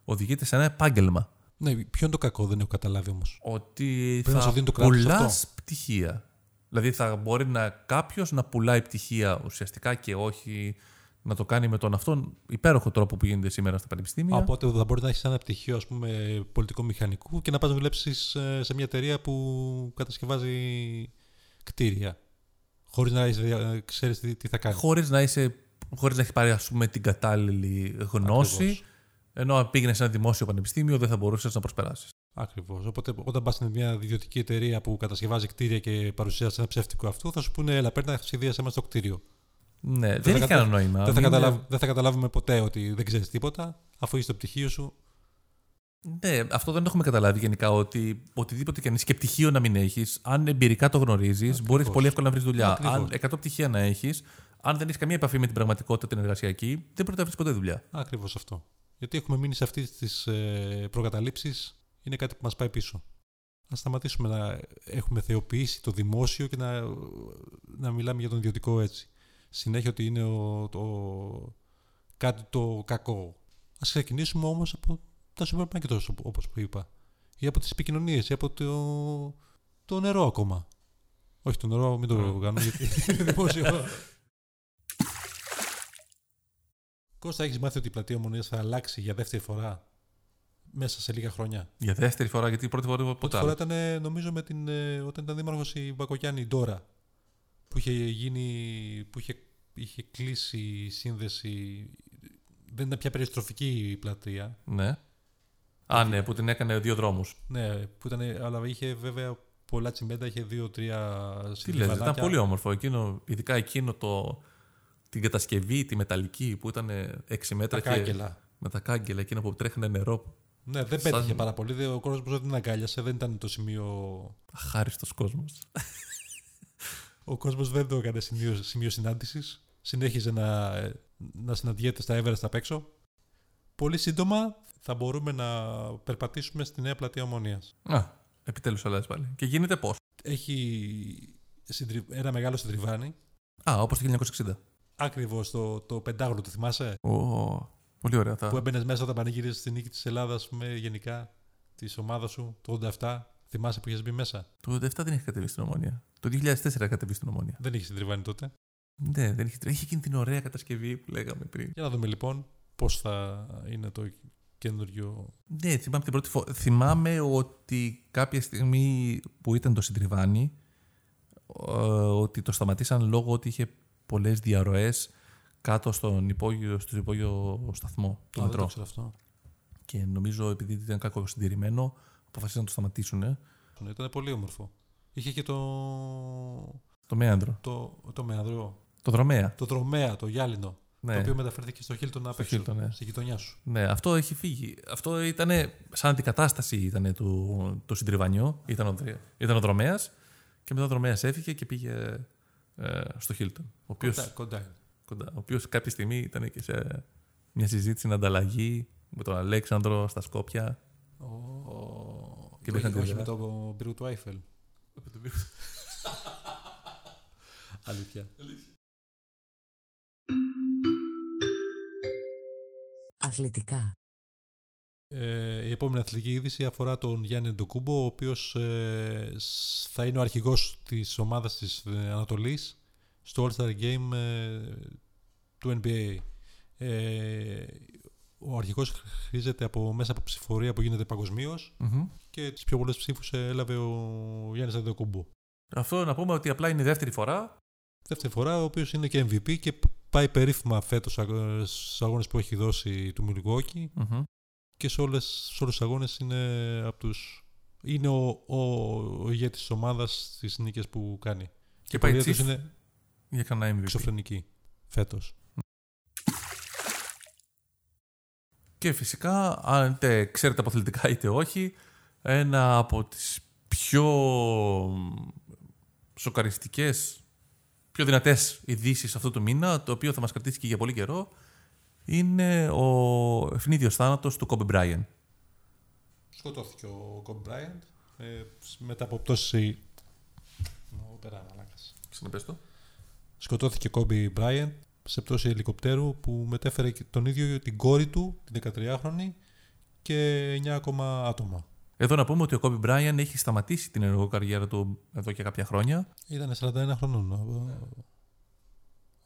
Speaker 1: οδηγείται σε ένα επάγγελμα.
Speaker 2: Ναι, ποιο είναι το κακό, δεν έχω καταλάβει όμως.
Speaker 1: Ότι
Speaker 2: Πρέπει να
Speaker 1: θα
Speaker 2: σου δίνει το κράτος
Speaker 1: πουλάς
Speaker 2: αυτό.
Speaker 1: πτυχία. Δηλαδή, θα μπορεί να κάποιος να πουλάει πτυχία ουσιαστικά και όχι να το κάνει με τον αυτόν υπέροχο τρόπο που γίνεται σήμερα στα πανεπιστήμια.
Speaker 2: Οπότε θα μπορεί να έχεις ένα πτυχίο ας πούμε, πολιτικό μηχανικού και να πας να δουλέψεις σε μια εταιρεία που κατασκευάζει κτίρια. Χωρίς να ξέρεις τι, τι θα κάνει.
Speaker 1: χωρίς να, είσαι, χωρίς να έχεις πάρει ας πούμε, την κατάλληλη γνώση.
Speaker 2: Ακριβώς.
Speaker 1: Ενώ αν πήγαινες σε ένα δημόσιο πανεπιστήμιο δεν θα μπορούσες να προσπεράσεις.
Speaker 2: Ακριβώς. Οπότε, όταν πας σε μια ιδιωτική εταιρεία που κατασκευάζει κτίρια και παρουσιάζει ένα ψεύτικο αυτό, θα σου πούνε: Έλα, παίρνει να σχεδίασε μας το κτίριο.
Speaker 1: Ναι, δεν,
Speaker 2: θα
Speaker 1: έχει
Speaker 2: κατα-
Speaker 1: κανένα νόημα.
Speaker 2: δεν, θα
Speaker 1: Είναι-
Speaker 2: καταλάβ- δεν θα καταλάβουμε ποτέ ότι δεν ξέρεις τίποτα, αφού είσαι το πτυχίο σου.
Speaker 1: Ναι, αυτό δεν έχουμε καταλάβει γενικά. Ότι οτιδήποτε και αν είσαι και πτυχίο να μην έχεις, αν εμπειρικά το γνωρίζεις,
Speaker 2: Ακριβώς.
Speaker 1: μπορείς πολύ εύκολα να βρεις δουλειά.
Speaker 2: Ακριβώς.
Speaker 1: Αν 100 πτυχία να έχεις, αν δεν έχεις καμία επαφή με την πραγματικότητα την εργασιακή, δεν μπορεί να βρεις ποτέ δουλειά.
Speaker 2: Ακριβώς αυτό. Γιατί έχουμε μείνει σε αυτές τις ε, προκαταλήψεις, είναι κάτι που μας πάει πίσω. Να σταματήσουμε να έχουμε θεοποιήσει το δημόσιο και να, να μιλάμε για τον ιδιωτικό έτσι. Συνέχεια ότι είναι ο, το, κάτι το κακό. Ας ξεκινήσουμε όμως από τα σούπερ μάρκετ όπως που είπα. Ή από τις επικοινωνίες, ή από το, το νερό ακόμα. Όχι το νερό, μην το
Speaker 1: Mm.
Speaker 2: κάνω γιατί είναι δημόσιο. Κώστα, έχεις μάθει ότι η πλατεία Ομονίας θα αλλάξει για δεύτερη φορά μέσα σε λίγα χρόνια;
Speaker 1: Για δεύτερη φορά, γιατί η πρώτη φορά
Speaker 2: Πρώτη
Speaker 1: ποτέ.
Speaker 2: φορά ήταν, ε, νομίζω, με την, ε, όταν ήταν δήμαρχος η Μπακογιάννη η Ντόρα. Που είχε γίνει, που είχε, είχε κλείσει η σύνδεση. Δεν ήταν πια περιστροφική η πλατεία.
Speaker 1: Ναι. Α, ναι, που την έκανε δύο δρόμους.
Speaker 2: Ναι, που ήταν, αλλά είχε βέβαια πολλά τσιμέντα, είχε δύο-τρία
Speaker 1: Τι λες,
Speaker 2: στιβανάκια.
Speaker 1: ήταν πολύ όμορφο. Εκείνο, ειδικά εκείνο το, την κατασκευή, τη μεταλλική που ήταν 6 μέτρα
Speaker 2: Τα
Speaker 1: και
Speaker 2: κάγκελα.
Speaker 1: με τα κάγκελα, εκείνο που τρέχανε νερό.
Speaker 2: Ναι, δεν
Speaker 1: Σαν-
Speaker 2: πέτυχε πάρα πολύ. δεν- Ο κόσμος δεν την αγκάλιασε, δεν ήταν το σημείο.
Speaker 1: Αχάριστος κόσμος.
Speaker 2: Ο κόσμος δεν το έκανε σημείο, σημείο συνάντησης. Συνέχιζε να, ε, να συναντιέται στα Everest απ' έξω. Πολύ σύντομα θα μπορούμε να περπατήσουμε στη νέα πλατεία Ομονίας.
Speaker 1: Α, επιτέλους αλλάζει πάλι. Και γίνεται πώς;
Speaker 2: Έχει συντρι- ένα μεγάλο συντριβάνι.
Speaker 1: Α, όπως το 1960.
Speaker 2: Ακριβώς το, το πεντάγωνο, το θυμάσαι;
Speaker 1: Ω, πολύ ωραία. Θα...
Speaker 2: Που έμπαινες μέσα όταν πανηγύριζες στη νίκη της Ελλάδας με γενικά της ομάδας σου το 87. Θυμάσαι που είχες μπει μέσα;
Speaker 1: Το 2007 δεν έχει κατεβεί στην Ομόνια. Το 2004 κατεβεί στην Ομόνια.
Speaker 2: Δεν είχες συντριβάνι τότε;
Speaker 1: Ναι, δεν είχε, είχε εκείνη την ωραία κατασκευή που λέγαμε πριν.
Speaker 2: Για να δούμε λοιπόν πώς θα είναι το καινούριο...
Speaker 1: Ναι, θυμάμαι την πρώτη φορά. Θυμάμαι ότι κάποια στιγμή που ήταν το συντριβάνι, ε, ότι το σταματήσαν λόγω ότι είχε πολλές διαρροές κάτω στον υπόγειο, στο υπόγειο σταθμό του
Speaker 2: Α, δεν το
Speaker 1: μετρό.
Speaker 2: ξέρω αυτό.
Speaker 1: Και νομίζω επειδή ήταν κακό συντηρημένο, αποφασίσαν να το σταματήσουν. ε,
Speaker 2: Ήταν πολύ όμορφο. Είχε και το,
Speaker 1: Το μέανδρο.
Speaker 2: το, το μεανδρό,
Speaker 1: Το δρομέα.
Speaker 2: το δρομέα, το γυάλινο,
Speaker 1: Ναι.
Speaker 2: το οποίο μεταφέρθηκε στο Χίλτον απ' έξω,
Speaker 1: Χίλτον, ναι.
Speaker 2: στη γειτονιά σου.
Speaker 1: Ναι, αυτό έχει φύγει. Αυτό ήταν σαν αντικατάσταση ήταν του, του συντριβανιού. Ήταν ο, δρε- ήταν ο δρομέας και μετά ο δρομέας έφυγε και πήγε ε, στο Χίλτον. Ο οποίος,
Speaker 2: Κοντά, κοντά είναι.
Speaker 1: κοντά, ο οποίος κάποια στιγμή ήταν και σε μια συζήτηση, στην ανταλλαγή με τον Αλέξανδρο στα Σκόπια.
Speaker 2: Ο...
Speaker 1: Και
Speaker 2: όχι,
Speaker 1: δεν θα
Speaker 2: όχι
Speaker 1: την
Speaker 2: με το πύργο του Άιφελ. Αλήθεια.
Speaker 3: Αθλητικά.
Speaker 2: Ε, η επόμενη αθλητική είδηση αφορά τον Γιάννη Ντοκούμπο, ο οποίος ε, σ- θα είναι ο αρχηγός της ομάδας της ε, Ανατολής στο All-Star Game ε, του NBA. Ε, ο αρχηγός χρήζεται από, μέσα από ψηφορία που γίνεται παγκοσμίως
Speaker 1: Μμμ.
Speaker 2: και τις πιο πολλές ψήφους έλαβε ο Γιάννης Αντοκούμπο.
Speaker 1: Αυτό να πούμε ότι απλά είναι η δεύτερη φορά.
Speaker 2: Δεύτερη φορά, ο οποίος είναι και MVP και πάει περίφημα φέτος αγ- στους αγώνες που έχει δώσει του Μιλγόκη
Speaker 1: Μμμ.
Speaker 2: και σε, όλες, σε όλους τους αγώνες είναι από τους... Είναι ο, ο, ο ηγέτης της ομάδας στις νίκες που κάνει.
Speaker 1: Και
Speaker 2: η
Speaker 1: πάει
Speaker 2: πορεία τους
Speaker 1: τσίφ
Speaker 2: είναι
Speaker 1: για κανένα MVP.
Speaker 2: εξωφρενική φέτος.
Speaker 1: Και φυσικά, αν είτε ξέρετε από αθλητικά είτε όχι, ένα από τις πιο σοκαριστικές, πιο δυνατές ειδήσεις αυτού του μήνα, το οποίο θα μας κρατήσει και για πολύ καιρό, είναι ο ευνίδιος θάνατος του Kobe Bryant.
Speaker 2: Σκοτώθηκε ο Κόμπι Μπράιαντ ε, μετά από πτώση... Νο, πέρα, μαλάκας.
Speaker 1: Συνεπές το.
Speaker 2: Σκοτώθηκε ο Κόμπι Μπράιαντ σε πτώση ελικοπτέρου που μετέφερε και τον ίδιο την κόρη του, την 13χρονη, και 9 ακόμα άτομα.
Speaker 1: Εδώ να πούμε ότι ο Kobe Bryant έχει σταματήσει την ενεργό καριέρα του εδώ και κάποια χρόνια.
Speaker 2: Ήταν 41 χρονών.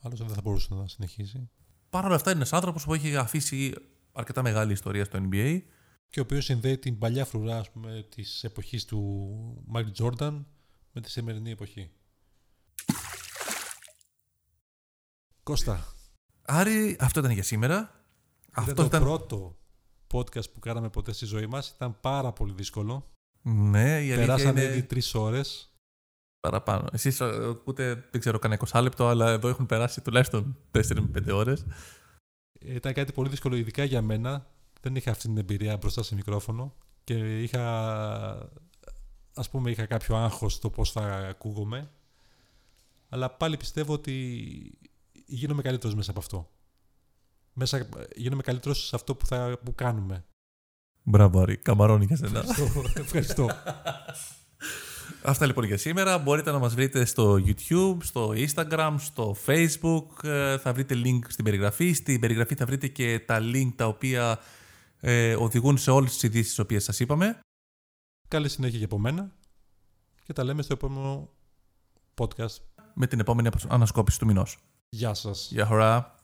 Speaker 2: Άλλος δεν θα μπορούσε να συνεχίσει.
Speaker 1: Παρ' όλα αυτά είναι ένας άνθρωπος που έχει αφήσει αρκετά μεγάλη ιστορία στο NBA.
Speaker 2: Και ο οποίος συνδέει την παλιά φρουρά ας πούμε, της εποχής του Μάικλ Τζόρνταν με τη σημερινή εποχή. Κώστα,
Speaker 1: Άρη, αυτό ήταν για σήμερα. Αυτό
Speaker 2: ήταν το
Speaker 1: ήταν.
Speaker 2: πρώτο podcast που κάναμε ποτέ στη ζωή μας. Ήταν πάρα πολύ δύσκολο.
Speaker 1: Ναι, η αλήθεια
Speaker 2: Περάσανε
Speaker 1: είναι
Speaker 2: ήδη τρεις ώρες.
Speaker 1: παραπάνω. Εσείς ούτε δεν ξέρω κανένα 20 λεπτό, αλλά εδώ έχουν περάσει τουλάχιστον 4 με 5 ώρες.
Speaker 2: Ήταν κάτι πολύ δύσκολο, ειδικά για μένα. Δεν είχα αυτή την εμπειρία μπροστά σε μικρόφωνο και είχα, ας πούμε, είχα κάποιο άγχος στο πώς θα ακούγομαι. Αλλά πάλι πιστεύω ότι γίνομαι καλύτερος μέσα από αυτό. Μέσα, γίνομαι καλύτερος σε αυτό που, θα, που κάνουμε.
Speaker 1: Μπράβο, Άρη. Καμαρώνει για σένα.
Speaker 2: Ευχαριστώ. Ευχαριστώ.
Speaker 1: Αυτά λοιπόν για σήμερα. Μπορείτε να μας βρείτε στο YouTube, στο Instagram, στο Facebook. Ε, Θα βρείτε link στην περιγραφή. Στην περιγραφή θα βρείτε και τα link τα οποία ε, οδηγούν σε όλες τις ειδήσεις τις οποίες σας είπαμε.
Speaker 2: Καλή συνέχεια για από μένα και τα λέμε στο επόμενο podcast.
Speaker 1: Με την επόμενη ανασκόπηση του μηνός.
Speaker 2: Γεια σας.
Speaker 1: Γεια χαρά.